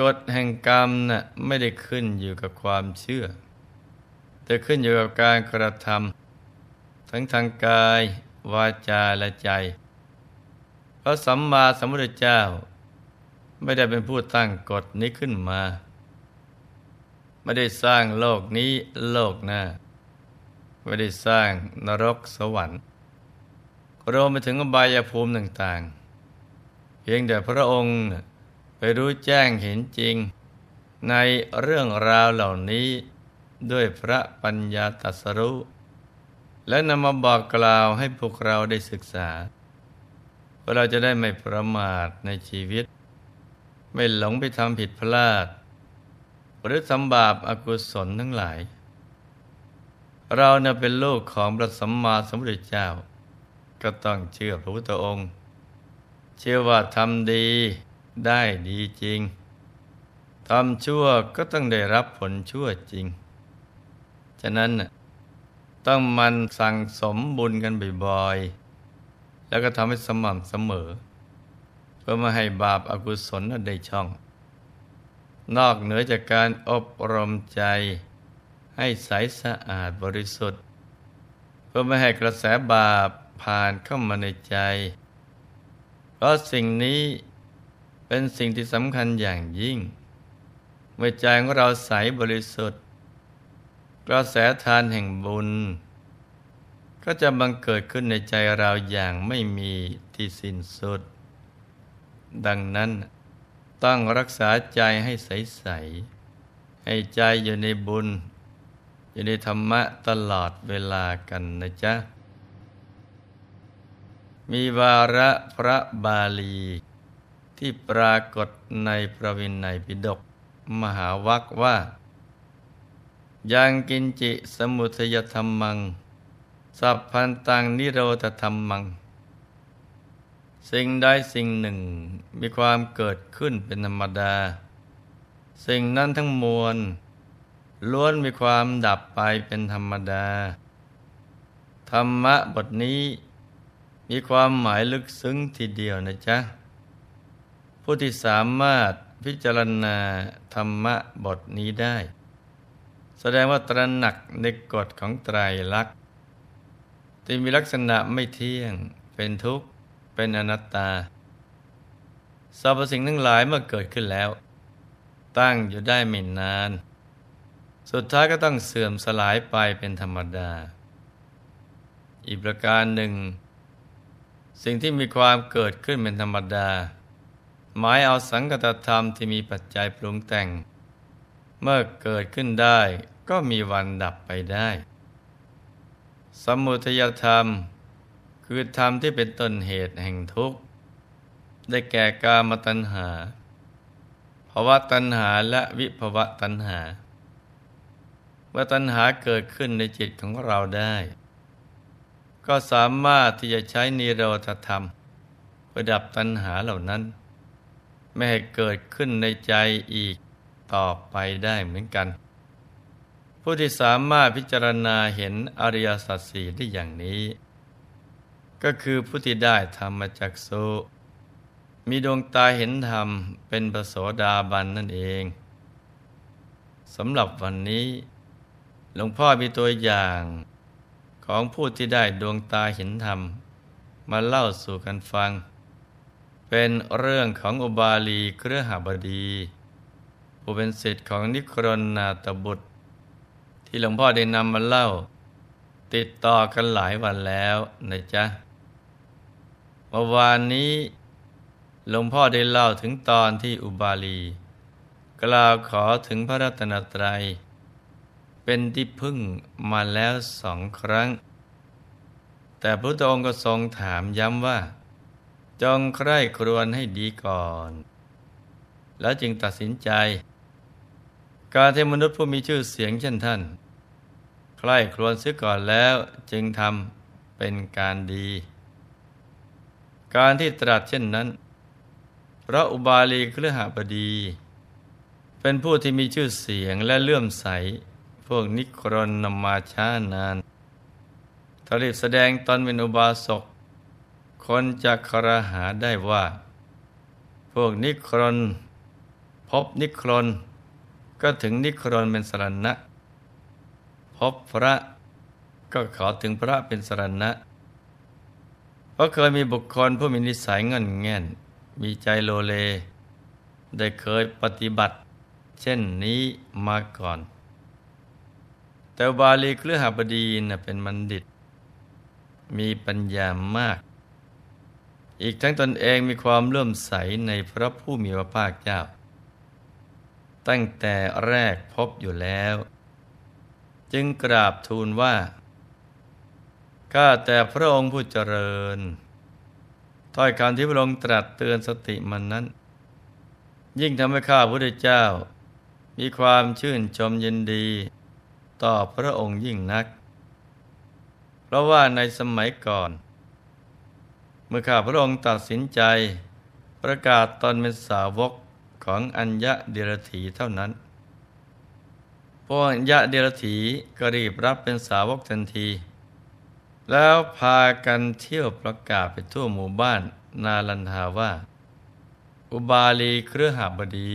กฎแห่งกรรมนะ่ะไม่ได้ขึ้นอยู่กับความเชื่อ แต่ขึ้นอยู่กับการกระทำทั้งทางกาย วาจาและใจ พระสัมมาสัมพุทธเจ้า ไม่ได้เป็นผู้ตั้งกฎนี้ขึ้นมา ไม่ได้สร้างโลกนี้โลกหน้า ไม่ได้สร้างนรกสวรรค์รวมไปถึงอบายภูมิต่างๆ เพียงแต่พระองค์ ไปรู้แจ้งเห็นจริง ในเรื่องราวเหล่านี้ด้วยพระปัญญาตรัสรู้และนำมาบอกกล่าวให้พวกเราได้ศึกษาเพื่อเราจะได้ไม่ประมาทในชีวิต ไม่หลงไปทำผิดพลาด หรือทำบาปอากุศลทั้งหลาย เราเนี่ยเป็นลูกของพระสัมมาสัมพุทธเจ้า ก็ต้องเชื่อพระพุทธองค์ เชื่อว่าทำดี ได้ดีจริงทำชั่วก็ต้องได้รับผลชั่วจริง ฉะนั้นต้องมันสั่งสมบุญกันบ่อยๆ แล้วก็ทำให้สม่ำเสมอ เพื่อมาให้บาปอากุศลนั้นได้ช่อง นอกเหนือจากการอบรมใจให้ใสสะอาดบริสุทธิ์ เพื่อไม่ให้กระแสบาปผ่านเข้ามาในใจ เพราะสิ่งนี้ เป็นสิ่งที่สำคัญอย่างยิ่ง เมื่อใจของเราใสบริสุทธิ์ กระแสทานแห่งบุญ ก็จะบังเกิดขึ้นในใจเราอย่างไม่มีที่สิ้นสุด ดังนั้นต้องรักษาใจให้ใสๆให้ใจอยู่ในบุญ อยู่ในธรรมะตลอดเวลากันนะจ๊ะ มีวาระพระบาลี ที่ปรากฏในพระวินัยปิฎกมหาวัคว่า ยังกินจิสมุทยธรรมัง สัพพันตังนิโรธธรรมัง สิ่งใดสิ่งหนึ่งมีความเกิดขึ้นเป็นธรรมดา สิ่งนั้นทั้งมวล ล้วนมีความดับไปเป็นธรรมดา ธรรมะบทนี้ มีความหมายลึกซึ้งทีเดียวนะจ๊ะ ผู้ที่สามารถพิจารณาธรรมะบทนี้ได้ แสดงว่าตระหนักในกฎของไตรลักษณ์ที่มีลักษณะไม่เที่ยง เป็นทุกข์ เป็นอนัตตาสรรพสิ่งทั้งหลายเมื่อเกิดขึ้นแล้ว ตั้งอยู่ได้ไม่นาน สุดท้ายก็ต้องเสื่อมสลายไปเป็นธรรมดา อีกประการหนึ่ง สิ่งที่มีความเกิดขึ้นเป็นธรรมดา หมายเอาสังกตธรรมที่มีปัจจัยปรุงแต่ง เมื่อเกิดขึ้นได้ก็มีวันดับไปได้ สมุทยธรรม คือธรรมที่เป็นต้นเหตุแห่งทุกข์ ได้แก่กามตัณหาภาวะตัณหาและวิภวะตัณหา เมื่อตัณหาเกิดขึ้นในจิตของเราได้ ก็สามารถที่จะใช้นิโรธธรรมประดับตัณหาเหล่านั้น ไม่ให้เกิดขึ้นในใจอีกต่อไปได้เหมือนกัน ผู้ที่สามารถพิจารณาเห็นอริยสัจสี่ได้อย่างนี้ ก็คือผู้ที่ได้ธรรมจักสุมีดวงตาเห็นธรรมเป็นปโสดาบันนั่นเองสำหรับวันนี้ หลวงพ่อมีตัวอย่างของผู้ที่ได้ดวงตาเห็นธรรม มาเล่าสู่กันฟัง เป็นเรื่องของอุบาลีเครือหบดี ผู้เป็นศิษย์ของนิครนนาตบุตร ที่หลวงพ่อได้นำมาเล่า ติดต่อกันหลายวันแล้วนะจ๊ะเมื่อวานนี้หลวงพ่อได้เล่าถึงตอนที่อุบาลี กล่าวขอถึงพระรัตนตรัย เป็นที่พึ่งมาแล้วสองครั้ง แต่พระองค์ก็ทรงถามย้ำว่า จงใคร่ครวญให้ดีก่อน แล้วจึงตัดสินใจ การที่มนุษย์ผู้มีชื่อเสียงเช่นท่าน ใคร่ครวญซื้อก่อนแล้วจึงทำเป็นการดี การที่ตรัสเช่นนั้น พระอุบาลีเครือหบดี เป็นผู้ที่มีชื่อเสียงและเลื่อมใส พวกนิครนนำมาช้านานทรีบแสดงตนเป็นอุบาสก คนจะครหาได้ว่า พวกนิครน พบนิครน ก็ถึงนิครนเป็นสรณะ พบพระก็ขอถึงพระเป็นสรณะ เพราะเคยมีบุคคลผู้มีนิสัยเงินแง่น มีใจโลเล ได้เคยปฏิบัติ เช่นนี้มาก่อน แต่บาลีเครือหบดีนะเป็นบัณฑิต มีปัญญามาก อีกทั้งตนเองมีความเลื่อมใสในพระผู้มีพระภาคเจ้า ตั้งแต่แรกพบอยู่แล้ว จึงกราบทูลว่า ข้าแต่พระองค์ผู้เจริญ ถ้อยคำที่พระองค์ตรัสเตือนสติมันนั้น ยิ่งทำให้ข้าพระเจ้า มีความชื่นชมยินดี ต่อพระองค์ยิ่งนัก เพราะว่าในสมัยก่อน เมื่อข้าพระองค์ตัดสินใจ ประกาศตนเป็นสาวกของอัญญะเดรถีเท่านั้นพวกอัญญะเดรถีก็รีบรับเป็นสาวกทันที แล้วพากันเที่ยวประกาศไปทั่วหมู่บ้านนาลันทาว่า อุบาลีเครือหาบดี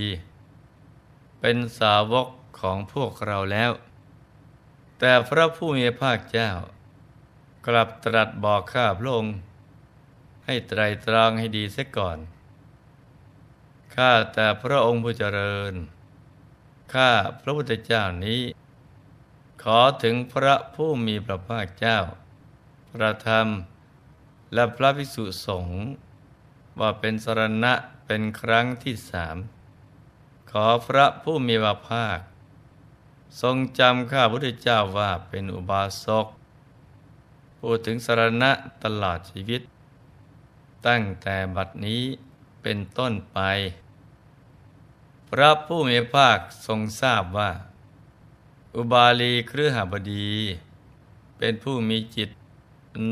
เป็นสาวกของพวกเราแล้ว แต่พระผู้มีภาคเจ้ากลับตรัสบอกข้าพระองค์ ให้ไตรตรองให้ดีเสียก่อน ข้าแต่พระองค์ผู้เจริญ ข้าพระพุทธเจ้านี้ ขอถึงพระผู้มีพระภาคเจ้า พระธรรมและพระภิกษุสงฆ์ว่าเป็นสรณะเป็นครั้งที่สาม ขอพระผู้มีพระภาค ทรงจำข้าพุทธเจ้าว่าเป็นอุบาสก พูดถึงสรณะตลอดชีวิต ตั้งแต่บัดนี้เป็นต้นไป พระผู้มีภาคทรงทราบว่า อุบาลีเครือหบดี เป็นผู้มีจิต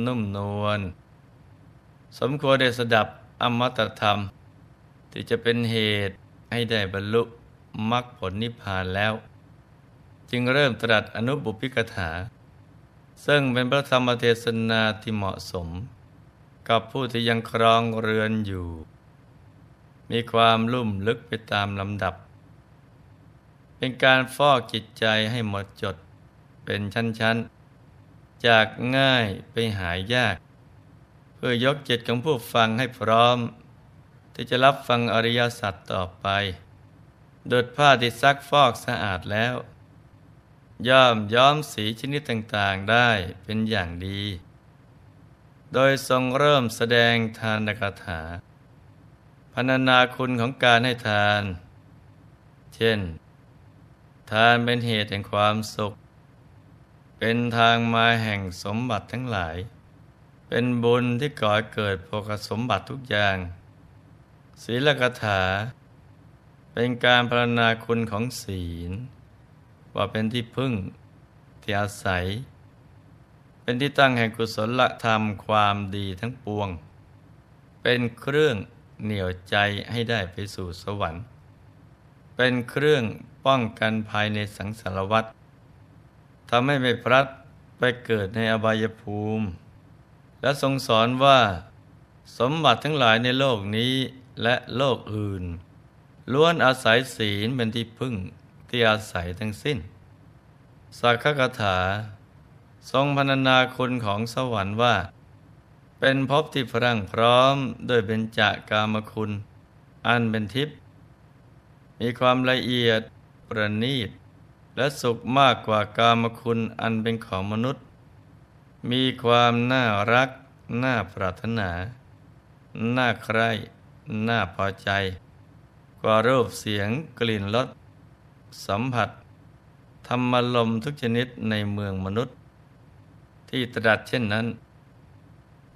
นุ่มนวลสมควรได้สดับอมตะธรรม ที่จะเป็นเหตุให้ได้บรรลุมรรคผลนิพพานแล้ว จึงเริ่มตรัสอนุบุพิกถา ซึ่งเป็นพระธรรมเทศนาที่เหมาะสม กับผู้ที่ยังครองเรือนอยู่ มีความลุ่มลึกไปตามลำดับ เป็นการฟอกจิตใจให้หมดจดเป็นชั้นๆ จากง่ายไปหายยาก เพื่อยกจิตของผู้ฟังให้พร้อม ที่จะรับฟังอริยสัจต่อไปดดผ้าที่ซักฟอกสะอาดแล้ว ย่อมย้อมสีชนิดต่างๆได้เป็นอย่างดี โดยทรงเริ่มแสดงทานกถาพรรณนาคุณของการให้ทาน เช่น ทานเป็นเหตุแห่งความสุข เป็นทางมาแห่งสมบัติทั้งหลาย เป็นบุญที่ก่อเกิดโภคสมบัติทุกอย่าง ศีลกถา เป็นการพรรณนาคุณของศีล ว่าเป็นที่พึ่งที่อาศัย เป็นที่ตั้งแห่งกุศลธรรมความดีทั้งปวง เป็นเครื่องเหนี่ยวใจให้ได้ไปสู่สวรรค์ เป็นเครื่องป้องกันภายในสังสารวัฏทำให้ไม่พลัดไปเกิดในอบายภูมิ และทรงสอนว่าสมบัติทั้งหลายในโลกนี้และโลกอื่น ล้วนอาศัยศีลเป็นที่พึ่งที่อาศัยทั้งสิ้น สักขกถา ทรงพรรณนาคุณของสวรรค์ว่า เป็นภพที่พรั่งพร้อมโดยเป็นจากกามคุณ อันเป็นทิพย์มีความละเอียดประณีต และสุขมากกว่ากามคุณอันเป็นของมนุษย์ มีความน่ารัก น่าปรารถนา น่าใคร่น่าพอใจ กว่ารูปเสียงกลิ่นรสสัมผัส ธรรมลมทุกชนิดในเมืองมนุษย์ ที่ตรัสเช่นนั้น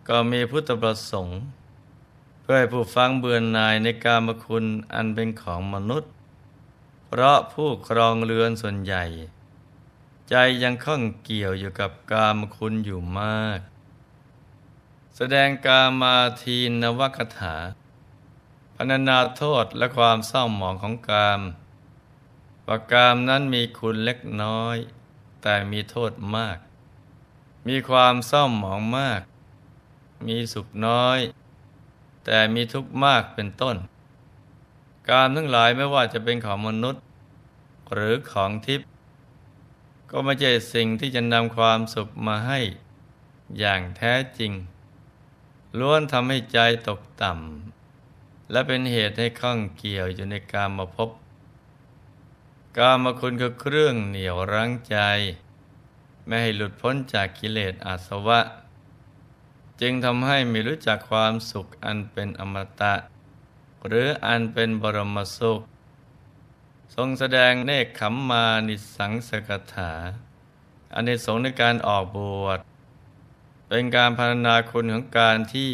ก็มีพุทธประสงค์ เพื่อให้ผู้ฟังเบื่อหน่ายในกามคุณอันเป็นของมนุษย์ เพราะผู้ครองเรือนส่วนใหญ่ ใจยังข้องเกี่ยวอยู่กับกามคุณอยู่มาก แสดงกามาทีนวกถาพนานาโทษและความเศร้าหมองของกามว่ากามนั้นมีคุณเล็กน้อย แต่มีโทษมาก มีความเศร้าหมองมาก มีสุขน้อย แต่มีทุกข์มากเป็นต้น กามทั้งหลายไม่ว่าจะเป็นของมนุษย์ หรือของทิพย์ก็ไม่ใช่สิ่งที่จะนำความสุขมาให้อย่างแท้จริง ล้วนทำให้ใจตกต่ำ และเป็นเหตุให้ข้องเกี่ยวอยู่ในกามมาพบ การมาคุณคือเครื่องเหนี่ยวรั้งใจ ไม่ให้หลุดพ้นจากกิเลสอาสวะ จึงทำให้ไม่รู้จักความสุขอันเป็นอมตะ หรืออันเป็นบรมสุข ทรงแสดงเนคขมมานิสังสกถาอันในสงในการออกบวชเป็นการพัฒนาคุณของการที่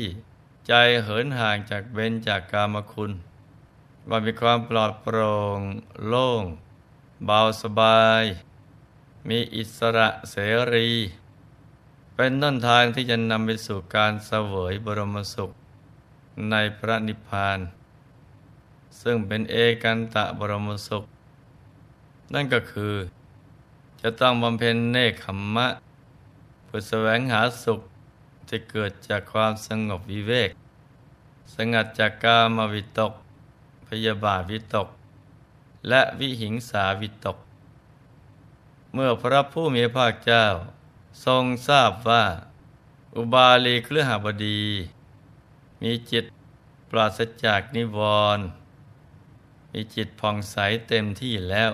ใจเหินห่างจากเบญจากกามคุณ ว่ามีความปลอดโปร่ง โล่ง เบาสบาย มีอิสระเสรี เป็นต้นทางที่จะนำไปสู่การเสวยบรมสุข ในพระนิพพาน ซึ่งเป็นเอกันตะบรมสุข นั่นก็คือ จะต้องบำเพ็ญเนคขมมะพื่อแสวงหาสุขที่เกิดจากความสงบวิเวก สงัดจากกามวิตก พยาบาทวิตก และวิหิงสาวิตก เมื่อพระผู้มีพระเจ้า ทรงทราบว่า อุบาลีเครือหบดี มีจิตปราศจากนิวรณ์มีจิตผ่องใสเต็มที่แล้ว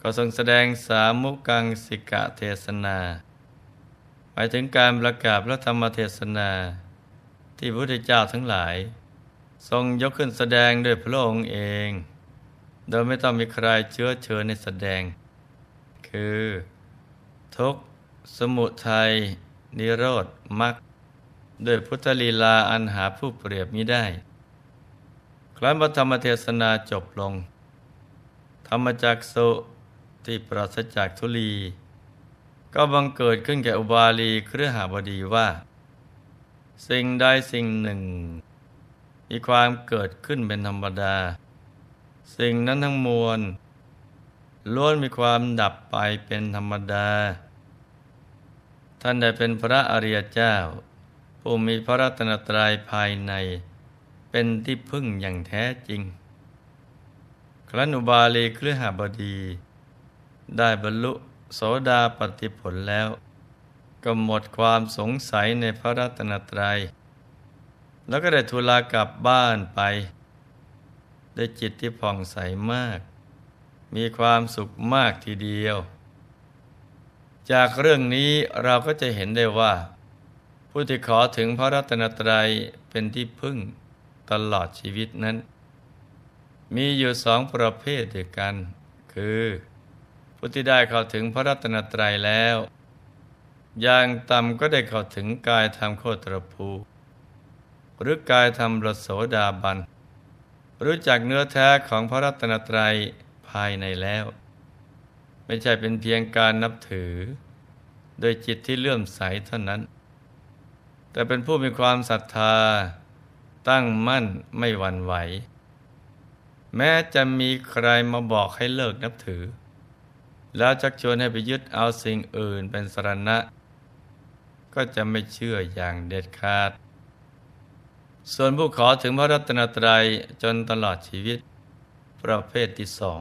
ก็ทรงแสดงสามุกังสิกะเทศนา หมายถึงการประกาศพระธรรมเทศนา ที่พระพุทธเจ้าทั้งหลาย ทรงยกขึ้นแสดงด้วยพระองค์เอง โดยไม่ต้องมีใครเชื้อเชิญในแสดง คือ ทุกสมุทัย นิโรธมรรคด้วยพุทธลีลาอันหาผู้เปรียบมิได้ ครั้นพระธรรมเทศนาจบลง ธรรมจักสุที่ปราศจากทุลี ก็บังเกิดขึ้นแก่อุบาลีเครือหาบดีว่า สิ่งใดสิ่งหนึ่ง มีความเกิดขึ้นเป็นธรรมดา สิ่งนั้นทั้งมวล ล้วนมีความดับไปเป็นธรรมดา ท่านได้เป็นพระอริยเจ้า ผู้มีพระรัตนตรัยภายใน เป็นที่พึ่งอย่างแท้จริง ครั้นอุบาลีเครือหาบดี ได้บรรลุโสดาปฏิผลแล้ว ก็หมดความสงสัยในพระรัตนตรยัย แล้วก็ได้ทูลากลับบ้านไป ด้วยจิตที่ผ่องใสมาก มีความสุขมากทีเดียว จากเรื่องนี้เราก็จะเห็นได้ว่า ผู้ที่ขอถึงพระรัตนตรัยเป็นที่พึ่งตลอดชีวิตนั้น มีอยู่สองประเภทด้วยกัน คือผู้ที่ได้เข้าถึงพระรัตนตรัยแล้ว อย่างต่ำก็ได้เข้าถึงกายธรรมโคตรภูหรือกายธรรมรโสดาบัน รู้จักเนื้อแท้ของพระรัตนตรัย ภายในแล้ว ไม่ใช่เป็นเพียงการนับถือ โดยจิตที่เลื่อมใสเท่านั้น แต่เป็นผู้มีความศรัทธา ตั้งมั่นไม่หวั่นไหว แม้จะมีใครมาบอกให้เลิกนับถือ แล้วชักชวนให้ไปยึดเอาสิ่งอื่นเป็นสรณะ ก็จะไม่เชื่ออย่างเด็ดขาดส่วนผู้ขอถึงพระรัตนตรัยจนตลอดชีวิต ประเภทที่สอง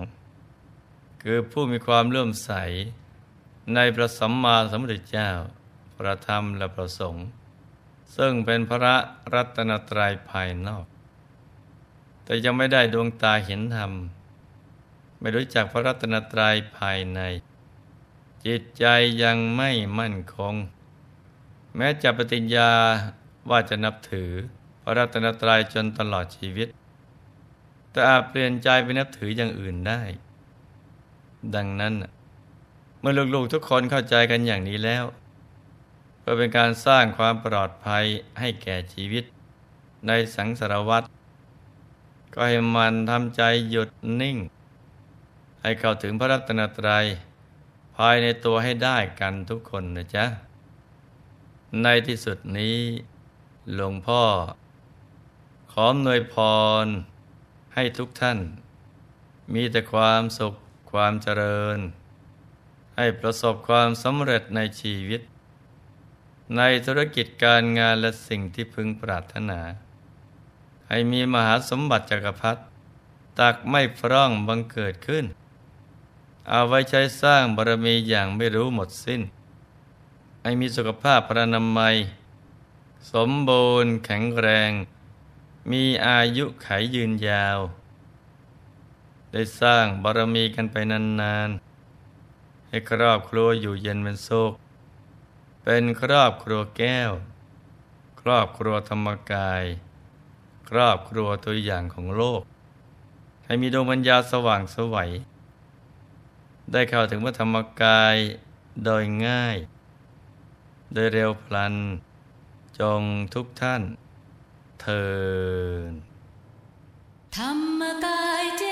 คือผู้มีความเลื่อมใส ในพระสัมมาสัมพุทธเจ้า พระธรรมและพระสงฆ์ซึ่งเป็นพระรัตนตรัยภายนอก แต่ยังไม่ได้ดวงตาเห็นธรรม ไม่รู้จักพระรัตนตรัยภายใน จิตใจยังไม่มั่นคง แม้จะปฏิญญาว่าจะนับถือพระรัตนตรัยจนตลอดชีวิต แต่อาจเปลี่ยนใจไปนับถืออย่างอื่นได้ ดังนั้น เมื่อลูกๆทุกคนเข้าใจกันอย่างนี้แล้ว เพื่อเป็นการสร้างความปลอดภัยให้แก่ชีวิต ในสังสารวัฏก็ให้มันทำใจหยุดนิ่ง ให้เข้าถึงพระรัตนตรัย ภายในตัวให้ได้กันทุกคนนะจ๊ะ ในที่สุดนี้หลวงพ่อ ขอหน่วยพร ให้ทุกท่าน มีแต่ความสุข ความเจริญ ให้ประสบความสำเร็จในชีวิต ในธุรกิจการงานและสิ่งที่พึงปรารถนา ให้มีมหาสมบัติจักรพรรดิตักไม่พร่องบังเกิดขึ้น เอาไว้ใช้สร้างบารมีอย่างไม่รู้หมดสิ้น ให้มีสุขภาพพระนามัย สมบูรณ์แข็งแรง มีอายุไขยืนยาว ได้สร้างบารมีกันไปนานๆ ให้ครอบครัวอยู่เย็นเป็นสุขเป็นครอบครัวแก้ว ครอบครัวธรรมกาย ครอบครัวตัวอย่างของโลก ให้มีดวงปัญญาสว่างสวัย ได้เข้าถึงพระธรรมกายโดยง่าย โดยเร็วพลัน จงทุกท่านเทินธรรมกายเจ